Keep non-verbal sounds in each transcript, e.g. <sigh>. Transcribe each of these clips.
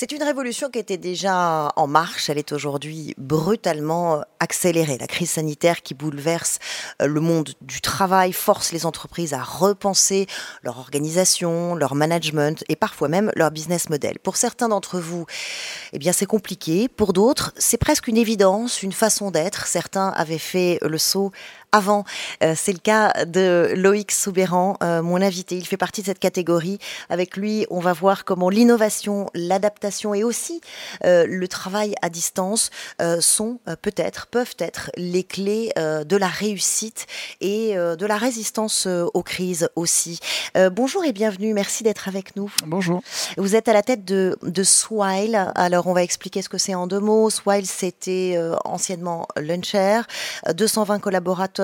C'est une révolution qui était déjà en marche, elle est aujourd'hui brutalement accélérée. La crise sanitaire qui bouleverse euh, le monde du travail force les entreprises à repenser leur organisation, leur management et parfois même leur business model. Pour certains d'entre vous, eh bien c'est compliqué. Pour d'autres, c'est presque une évidence, une façon d'être. Certains avaient fait le saut avant. Euh, c'est le cas de Loïc Soubéran, euh, mon invité. Il fait partie de cette catégorie. Avec lui, on va voir comment l'innovation, l'adaptation et aussi euh, le travail à distance sont peut-être, peuvent être les clés de la réussite et de la résistance aux crises aussi. bonjour et bienvenue. Merci d'être avec nous. Bonjour. Vous êtes à la tête de, de Swile. Alors, on va expliquer ce que c'est en deux mots. Swile, c'était anciennement Luncher, 220 collaborateurs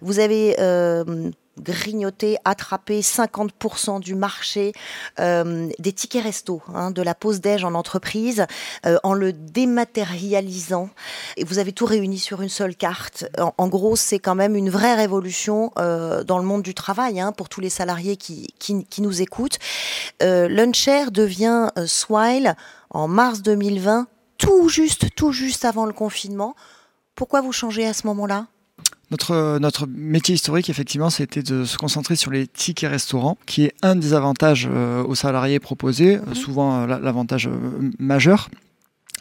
vous avez euh, grignoté, attrapé 50% du marché euh, des tickets resto, hein, de la pause déj en entreprise, euh, en le dématérialisant. Et vous avez tout réuni sur une seule carte. En, gros, c'est quand même une vraie révolution dans le monde du travail hein, pour tous les salariés qui, qui, nous écoutent. Luncher devient Swile en mars 2020, tout juste, tout juste avant le confinement. Pourquoi vous changez à ce moment-là? Notre, notre métier historique, effectivement, c'était de se concentrer sur les tickets restaurants, qui est un des avantages euh, aux salariés proposés, euh, mhm. souvent euh, l'avantage majeur.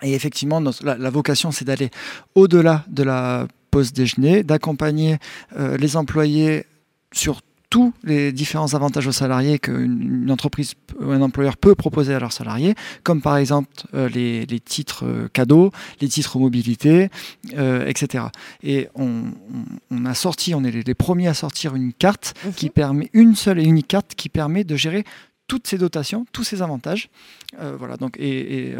Et effectivement, la, vocation, c'est d'aller au-delà de la pause déjeuner, d'accompagner les employés sur tous les différents avantages aux salariés qu'une entreprise ou un employeur peut proposer à leurs salariés, comme par exemple euh, les, titres euh, cadeaux, les titres mobilité, euh, etc. Et on, a sorti, on est les, premiers à sortir une carte qui permet, une seule et unique carte qui permet de gérer toutes ces dotations, tous ces avantages. voilà, donc, et,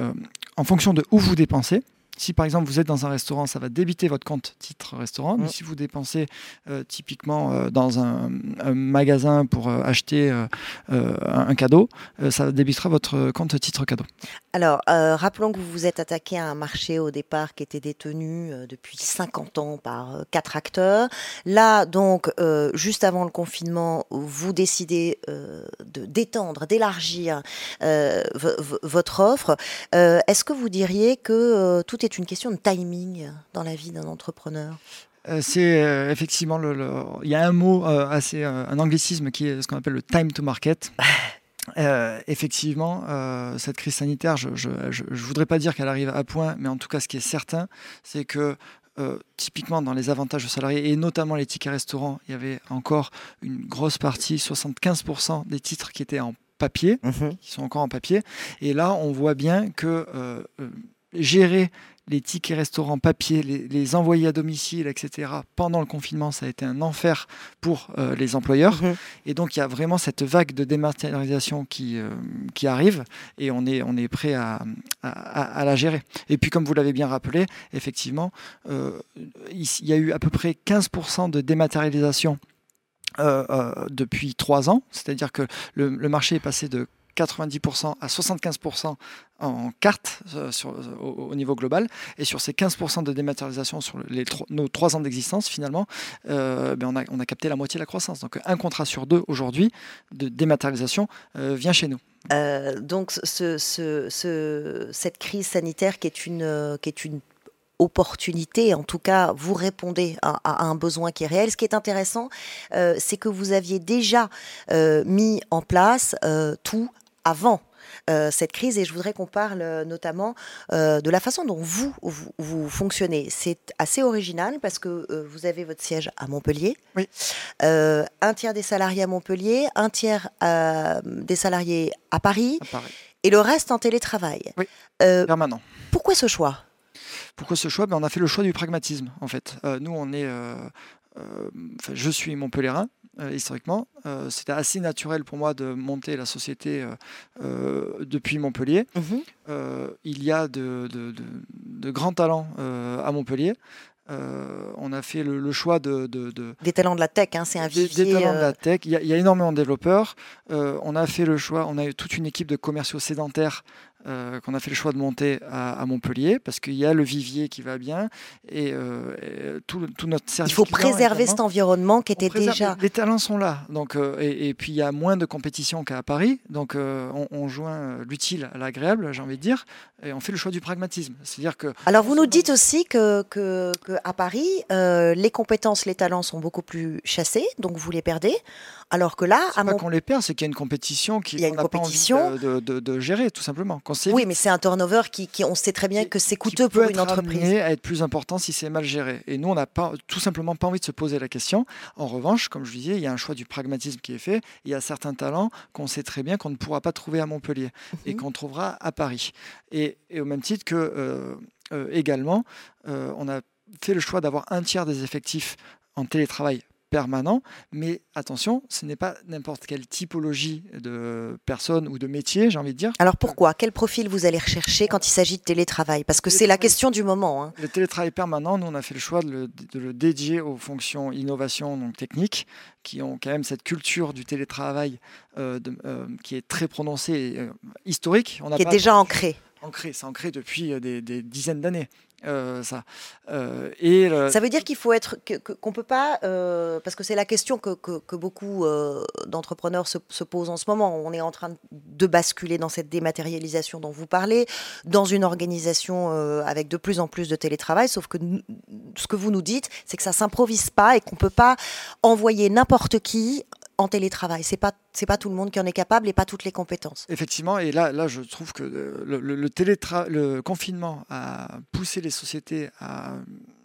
en fonction de où vous dépensez, si par exemple vous êtes dans un restaurant, ça va débiter votre compte titre restaurant. Mais mm. si vous dépensez euh, typiquement euh, dans un, magasin pour euh, acheter un, cadeau, ça débitera votre compte titre cadeau. Alors, rappelons que vous vous êtes attaqué à un marché au départ qui était détenu depuis 50 ans par quatre acteurs. Là, donc, juste avant le confinement, vous décidez de d'étendre, d'élargir votre offre. Est-ce que vous diriez que tout est une question de timing dans la vie d'un entrepreneur euh, c'est euh, effectivement le, il y a un mot euh, assez un anglicisme qui est ce qu'on appelle le time to market. <laughs> effectivement, cette crise sanitaire, je ne voudrais pas dire qu'elle arrive à point, mais en tout cas, ce qui est certain, c'est que typiquement dans les avantages aux salariés et notamment les tickets restaurants, il y avait encore une grosse partie, 75% des titres qui étaient en papier, mhm. qui sont encore en papier. Et là, on voit bien que gérer les tickets restaurants papier, les, envoyer à domicile, etc., pendant le confinement, ça a été un enfer pour euh, les employeurs. Mhm. Et donc, il y a vraiment cette vague de dématérialisation qui, euh, qui arrive et on est, on est prêt à, à, la gérer. Et puis, comme vous l'avez bien rappelé, effectivement, euh, il y a eu à peu près 15% de dématérialisation depuis trois ans, c'est-à-dire que le, le, marché est passé de 90% à 75% en cartes euh, sur, au, niveau global. Et sur ces 15% de dématérialisation sur nos trois ans d'existence, finalement, euh, ben on, a, capté la moitié de la croissance. Donc un contrat sur deux aujourd'hui de dématérialisation euh, vient chez nous. donc ce, ce, cette crise sanitaire qui est une opportunité. En tout cas, vous répondez à, un besoin qui est réel. Ce qui est intéressant, c'est que vous aviez déjà mis en place tout avant euh, cette crise et je voudrais qu'on parle euh, notamment euh, de la façon dont vous, vous, fonctionnez. C'est assez original parce que vous avez votre siège à Montpellier, oui. un tiers des salariés à Montpellier, un tiers des salariés à Paris, et le reste en télétravail. Oui, permanent. Pourquoi ce choix? Pourquoi ce choix? Ben, On a fait le choix du pragmatisme, en fait. nous, on est... je suis montpellierin, historiquement. Euh, c'était assez naturel pour moi de monter la société euh, depuis Montpellier. Mhm. il y a de, grands talents à Montpellier. on a fait le, choix de, Des talents de la tech, hein, c'est un Des, des talents de la tech. Il y, a, énormément de développeurs. on a fait le choix, on a eu toute une équipe de commerciaux sédentaires qu'on a fait le choix de monter à, Montpellier parce qu'il y a le vivier qui va bien et, tout, tout, notre service. Il faut préserver cet environnement qui était déjà. Les talents sont là, donc et, puis il y a moins de compétition qu'à Paris, donc on, on, joint l'utile à l'agréable, j'ai envie de dire, et on fait le choix du pragmatisme. C'est-à-dire que. Alors vous nous dites aussi que, que, que à Paris, les compétences, les talents sont beaucoup plus chassés, donc vous les perdez. Alors que là, à pas qu'on les perd, c'est qu'il y a une compétition qui pas envie de, de, gérer, tout simplement. Oui, mais c'est un turnover qui, qui, on sait très bien que c'est coûteux pour une entreprise. à être plus important si c'est mal géré. Et nous, on n'a pas, tout simplement pas envie de se poser la question. En revanche, comme je disais, il y a un choix du pragmatisme qui est fait. Il y a certains talents qu'on sait très bien qu'on ne pourra pas trouver à Montpellier et mhm. qu'on trouvera à Paris. Et, au même titre que euh, euh, également, euh, on a fait le choix d'avoir un tiers des effectifs en télétravail permanent. Mais attention, ce n'est pas n'importe quelle typologie de personnes ou de métier, j'ai envie de dire. Alors pourquoi? Quel profil vous allez rechercher quand il s'agit de télétravail? Parce que c'est la question du moment. Hein. Le télétravail permanent, nous, on a fait le choix de le, dédier aux fonctions innovation donc techniques, qui ont quand même cette culture du télétravail euh, euh, qui est très prononcée, euh, historique. On qui est déjà ancrée. Ancré, c'est ancré depuis des dizaines d'années. Euh, ça. Euh, ça veut dire qu'il faut être qu'on peut pas euh, parce que c'est la question que, que, beaucoup d'entrepreneurs se, se, posent en ce moment. On est en train de basculer dans cette dématérialisation dont vous parlez, dans une organisation avec de plus en plus de télétravail. Sauf que ce que vous nous dites, c'est que ça s'improvise pas et qu'on peut pas envoyer n'importe qui en télétravail. C'est pas c'est pas tout le monde qui en est capable et pas toutes les compétences. Effectivement, et là là je trouve que le, le, le confinement a poussé les sociétés à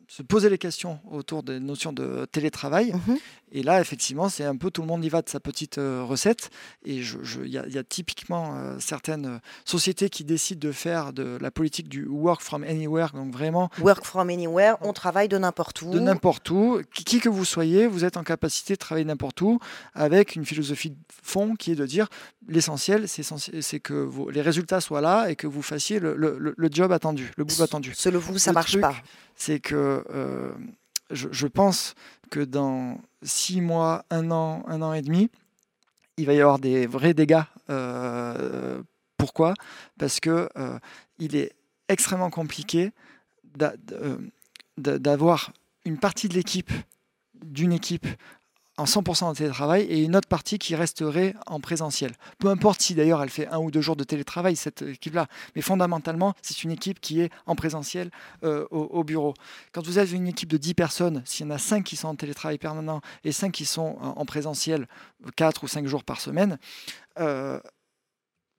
se poser les questions autour des notions de télétravail. Mhm. Et là, effectivement, c'est un peu tout le monde y va de sa petite euh, recette. Et il y, a, y, a typiquement euh, certaines sociétés qui décident de faire de la politique du work from anywhere. Donc vraiment. Work from anywhere, on travaille de n'importe où. De n'importe où. Qui, que vous soyez, vous êtes en capacité de travailler n'importe où avec une philosophie de fond qui est de dire l'essentiel, c'est que vos, les résultats soient là et que vous fassiez le, le, le job attendu, le boulot attendu. Selon vous, ça ne marche pas. C'est que. Euh, je, pense que dans six mois, un an, un an et demi, il va y avoir des vrais dégâts. Euh, pourquoi? Parce que euh, il est extrêmement compliqué euh, d'avoir une partie de l'équipe, d'une équipe en 100% en télétravail et une autre partie qui resterait en présentiel. Peu importe si d'ailleurs elle fait un ou deux jours de télétravail, cette équipe-là. Mais fondamentalement, c'est une équipe qui est en présentiel euh, au, bureau. Quand vous avez une équipe de 10 personnes, s'il y en a 5 qui sont en télétravail permanent et 5 qui sont en, présentiel 4 ou 5 jours par semaine, euh,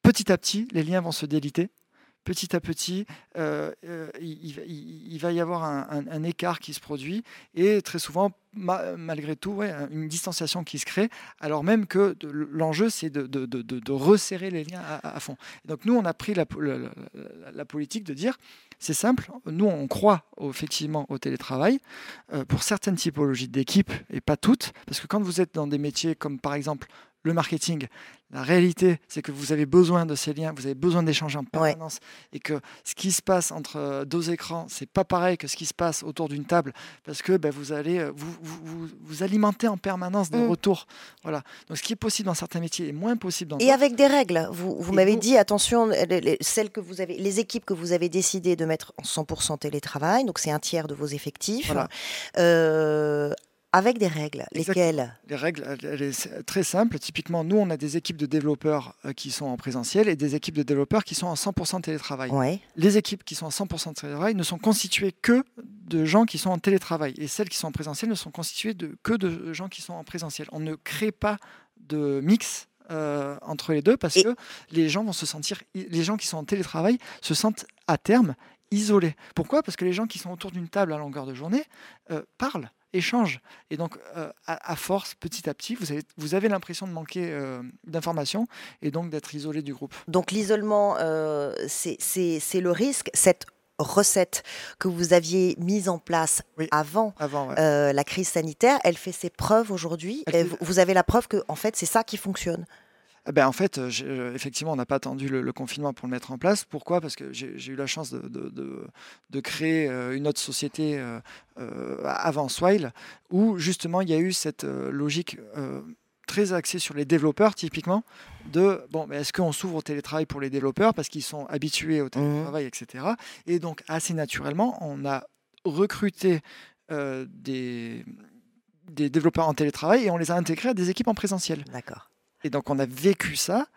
petit à petit, les liens vont se déliter petit à petit, euh, euh, il, va y avoir un, écart qui se produit et très souvent, malgré tout, une distanciation qui se crée, alors même que l'enjeu, c'est de, resserrer les liens à, fond. donc nous, on a pris la, politique de dire, c'est simple, nous, on croit effectivement au télétravail euh, pour certaines typologies d'équipes et pas toutes, parce que quand vous êtes dans des métiers comme par exemple le marketing. La réalité, c'est que vous avez besoin de ces liens, vous avez besoin d'échanger en permanence, et que ce qui se passe entre euh, deux écrans, c'est pas pareil que ce qui se passe autour d'une table, parce que ben, vous allez euh, vous, vous, vous, alimenter en permanence des mm. retours. Voilà. Donc, ce qui est possible dans certains métiers est moins possible dans Et avec des règles. Vous, vous m'avez dit, attention, les, celles que vous avez, les équipes que vous avez décidé de mettre en 100% télétravail, donc c'est un tiers de vos effectifs. Voilà. Euh, avec des règles. Lesquelles Les règles, très simple. Typiquement, nous, on a des équipes de développeurs euh, qui sont en présentiel et des équipes de développeurs qui sont en 100% télétravail. Les équipes qui sont en 100% télétravail ne sont constituées que de gens qui sont en télétravail. Et celles qui sont en présentiel ne sont constituées de, que de gens qui sont en présentiel. On ne crée pas de mix euh, entre les deux parce que les gens vont se sentir, les gens qui sont en télétravail se sentent à terme isolés. Pourquoi? Parce que les gens qui sont autour d'une table à longueur de journée euh, parlent échange. Et donc, euh, à, force, petit à petit, vous avez, vous avez l'impression de manquer euh, d'informations et donc d'être isolé du groupe. Donc, l'isolement, euh, c'est le risque. Cette recette que vous aviez mise en place avant, la crise sanitaire, elle fait ses preuves aujourd'hui. Vous avez la preuve que, en fait, c'est ça qui fonctionne. Eh ben, en fait, euh, euh, effectivement, on n'a pas attendu le, confinement pour le mettre en place. Pourquoi? Parce que j'ai eu la chance de, de, créer euh, une autre société avant Swile, où justement il y a eu cette logique très axé sur les développeurs typiquement, de bon, est-ce qu'on s'ouvre au télétravail pour les développeurs? Parce qu'ils sont habitués au télétravail, mmh. etc. Et donc assez naturellement, on a recruté euh, des, des développeurs en télétravail et on les a intégrés à des équipes en présentiel. D'accord. Et donc on a vécu ça.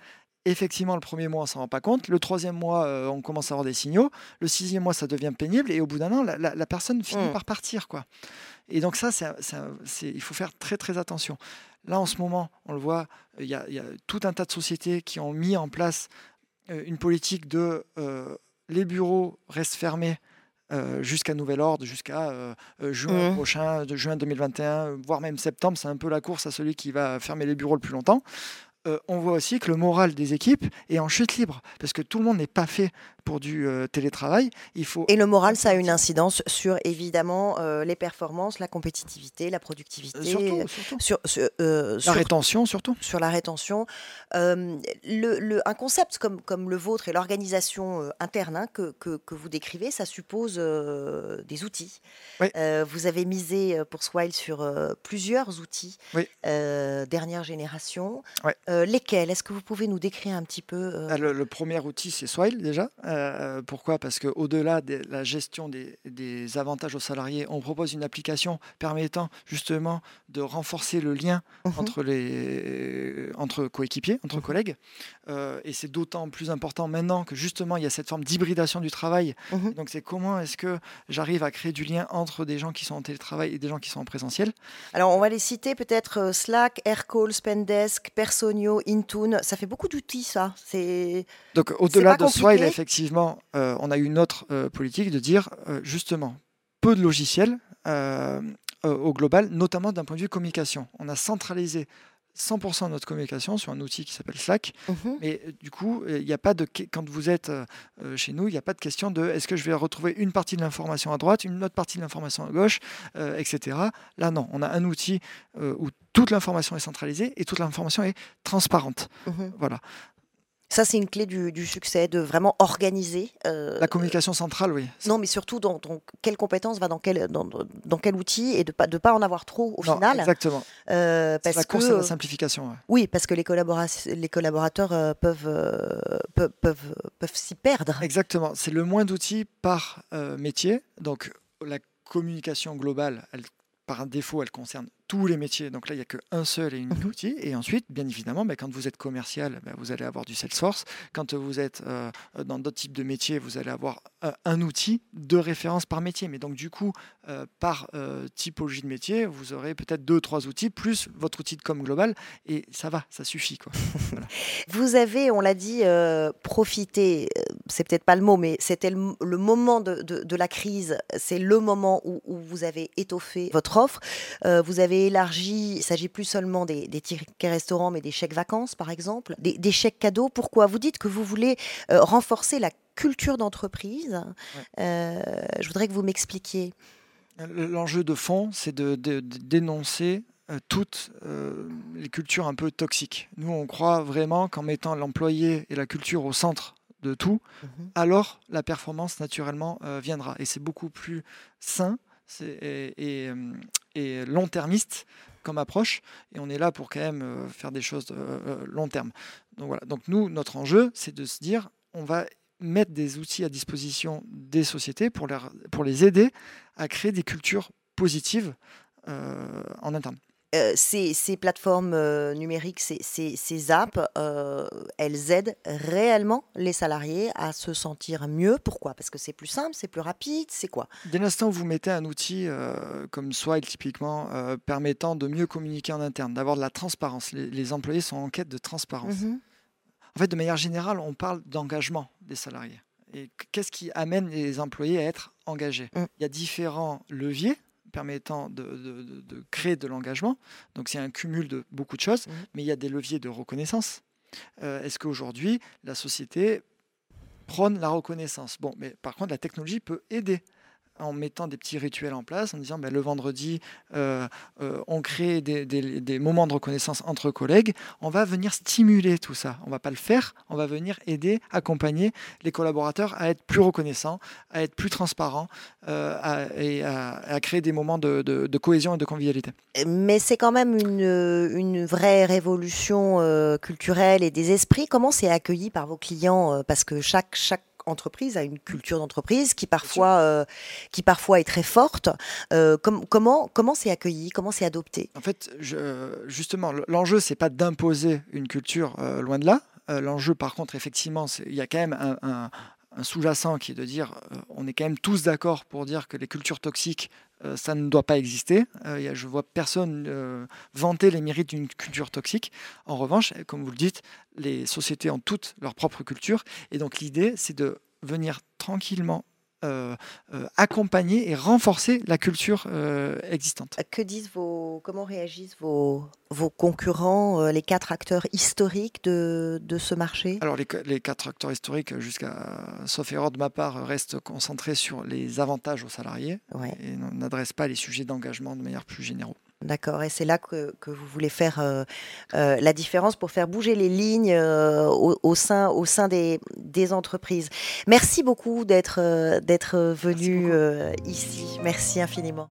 Effectivement, le premier mois, on s'en rend pas compte. Le troisième mois, euh, on commence à avoir des signaux. Le sixième mois, ça devient pénible. Et au bout d'un an, la, personne finit mmh. par partir. quoi. Et donc ça, il faut faire très très attention. Là, en ce moment, on le voit, il y, a, tout un tas de sociétés qui ont mis en place euh, une politique de euh, les bureaux restent fermés euh, jusqu'à nouvel ordre, jusqu'à juin mmh. prochain, de juin 2021, voire même septembre. C'est un peu la course à celui qui va fermer les bureaux le plus longtemps. Euh, on voit aussi que le moral des équipes est en chute libre, parce que tout le monde n'est pas fait pour du euh, télétravail. Il faut Et le moral, ça a une incidence sur évidemment euh, les performances, la compétitivité, la productivité, Sur, la rétention surtout. Sur la rétention. Le, un concept comme, comme le vôtre et l'organisation interne hein, que, que, vous décrivez, ça suppose des outils. vous avez misé pour Swile sur plusieurs outils dernière génération. Euh, lesquels? Est-ce que vous pouvez nous décrire un petit peu euh? ah, le, premier outil, c'est Swile déjà. Euh, pourquoi? Parce qu'au-delà de la gestion des, avantages aux salariés, on propose une application permettant justement de renforcer le lien mmh entre, les, entre coéquipiers, entre mmh collègues. et c'est d'autant plus important maintenant que justement il y a cette forme d'hybridation du travail. Mmh Donc c'est comment est-ce que j'arrive à créer du lien entre des gens qui sont en télétravail et des gens qui sont en présentiel? Alors on va les citer peut-être Slack, Aircall, Spendesk, Personio Intune, ça fait beaucoup d'outils, ça. C'est donc au-delà de Swile, effectivement, euh, on a eu une autre euh, politique de dire euh, justement peu de logiciels au global, notamment d'un point de vue communication. On a centralisé 100% de notre communication sur un outil qui s'appelle Slack. Mhm. Mais du coup, il n'y a pas de quand vous êtes chez nous, il n'y a pas de question de est-ce que je vais retrouver une partie de l'information à droite, une autre partie de l'information à gauche, etc. Là, non, on a un outil où toute l'information est centralisée et toute l'information est transparente. Mhm. Voilà. Ça, c'est une clé du, succès, de vraiment organiser. Euh, la communication centrale, oui. Non, mais surtout, dans, quelle compétence va dans quel, dans, dans quel outil et de ne pas, de pas en avoir trop au final. Exactement. Euh, parce la course à la simplification. Oui, parce que les, les collaborateurs euh, peuvent, peuvent, peuvent, peuvent s'y perdre. Exactement. C'est le moins d'outils par métier. Donc, la communication globale, elle, par défaut, elle concerne tous les métiers. Donc là, il n'y a qu'un seul et unique mhm. outil. Et ensuite, bien évidemment, bah, quand vous êtes commercial, bah, vous allez avoir du Salesforce. Quand vous êtes euh, dans d'autres types de métiers, vous allez avoir euh, un outil de référence par métier. Mais donc, du coup, euh, par typologie de métier, vous aurez peut-être deux, trois outils, plus votre outil de com global. Et ça va, ça suffit. Quoi. <laughs> Vous avez, on l'a dit, profité, c'est peut-être pas le mot, mais c'était le, moment de, de, la crise. C'est le moment où, où, vous avez étoffé votre offre. vous avez élargi, il s'agit plus seulement des, tickets restaurants, mais des chèques vacances, par exemple, des, chèques cadeaux. Pourquoi? Vous dites que vous voulez euh, renforcer la culture d'entreprise. Euh, je voudrais que vous m'expliquiez. L'enjeu de fond, c'est de, dénoncer euh, toutes les cultures un peu toxiques. Nous, on croit vraiment qu'en mettant l'employé et la culture au centre de tout, mhm. alors la performance naturellement viendra. Et c'est beaucoup plus sain et, et, long-termiste comme approche. Et on est là pour quand même euh, faire des choses euh, euh, long terme. Donc voilà. Donc nous, notre enjeu, c'est de se dire, on va mettre des outils à disposition des sociétés pour les, pour les aider à créer des cultures positives en interne. Euh, ces, plateformes euh, numériques, ces, ces, apps, euh, elles aident réellement les salariés à se sentir mieux. Pourquoi? Parce que c'est plus simple, c'est plus rapide, c'est quoi? Dès l'instant où vous mettez un outil comme Swile typiquement, permettant de mieux communiquer en interne, d'avoir de la transparence, les, employés sont en quête de transparence. Mmh en fait, de manière générale, on parle d'engagement des salariés. Et qu'est-ce qui amène les employés à être engagés? Mmh. Il y a différents leviers permettant de, créer de l'engagement. Donc c'est un cumul de beaucoup de choses, mmh. mais il y a des leviers de reconnaissance. Euh, est-ce qu'aujourd'hui, la société prône la reconnaissance? Bon, mais par contre, la technologie peut aider en mettant des petits rituels en place, en disant ben, le vendredi, euh, euh, on crée des, moments de reconnaissance entre collègues. On va venir stimuler tout ça. On va pas le faire, on va venir aider, accompagner les collaborateurs à être plus reconnaissants, à être plus transparents euh, et à, créer des moments de, cohésion et de convivialité. Mais c'est quand même une, vraie révolution culturelle et des esprits. Comment c'est accueilli par vos clients Parce que chaque entreprise a une culture d'entreprise qui parfois, euh, qui parfois est très forte. Euh, comment comment c'est accueilli Comment c'est adopté? En fait, je, justement, l'enjeu c'est pas d'imposer une culture, euh, loin de là. l'enjeu, par contre, effectivement, il y a quand même un, sous-jacent qui est de dire, on est quand même tous d'accord pour dire que les cultures toxiques, ça ne doit pas exister. je je vois personne vanter les mérites d'une culture toxique. En revanche, comme vous le dites, les sociétés ont toutes leur propre culture. Et donc l'idée, c'est de venir tranquillement euh, euh, accompagner et renforcer la culture euh, existante. Que disent vos, comment réagissent vos, vos concurrents, les quatre acteurs historiques de, de ce marché? Alors les, les, quatre acteurs historiques, jusqu'à sauf erreur de ma part, restent concentrés sur les avantages aux salariés et n'adressent pas les sujets d'engagement de manière plus générale. D'accord, et c'est là que, que, vous voulez faire euh, euh, la différence pour faire bouger les lignes euh, au, sein, au sein des, des entreprises. Merci beaucoup d'être d'être venu ici. Merci infiniment.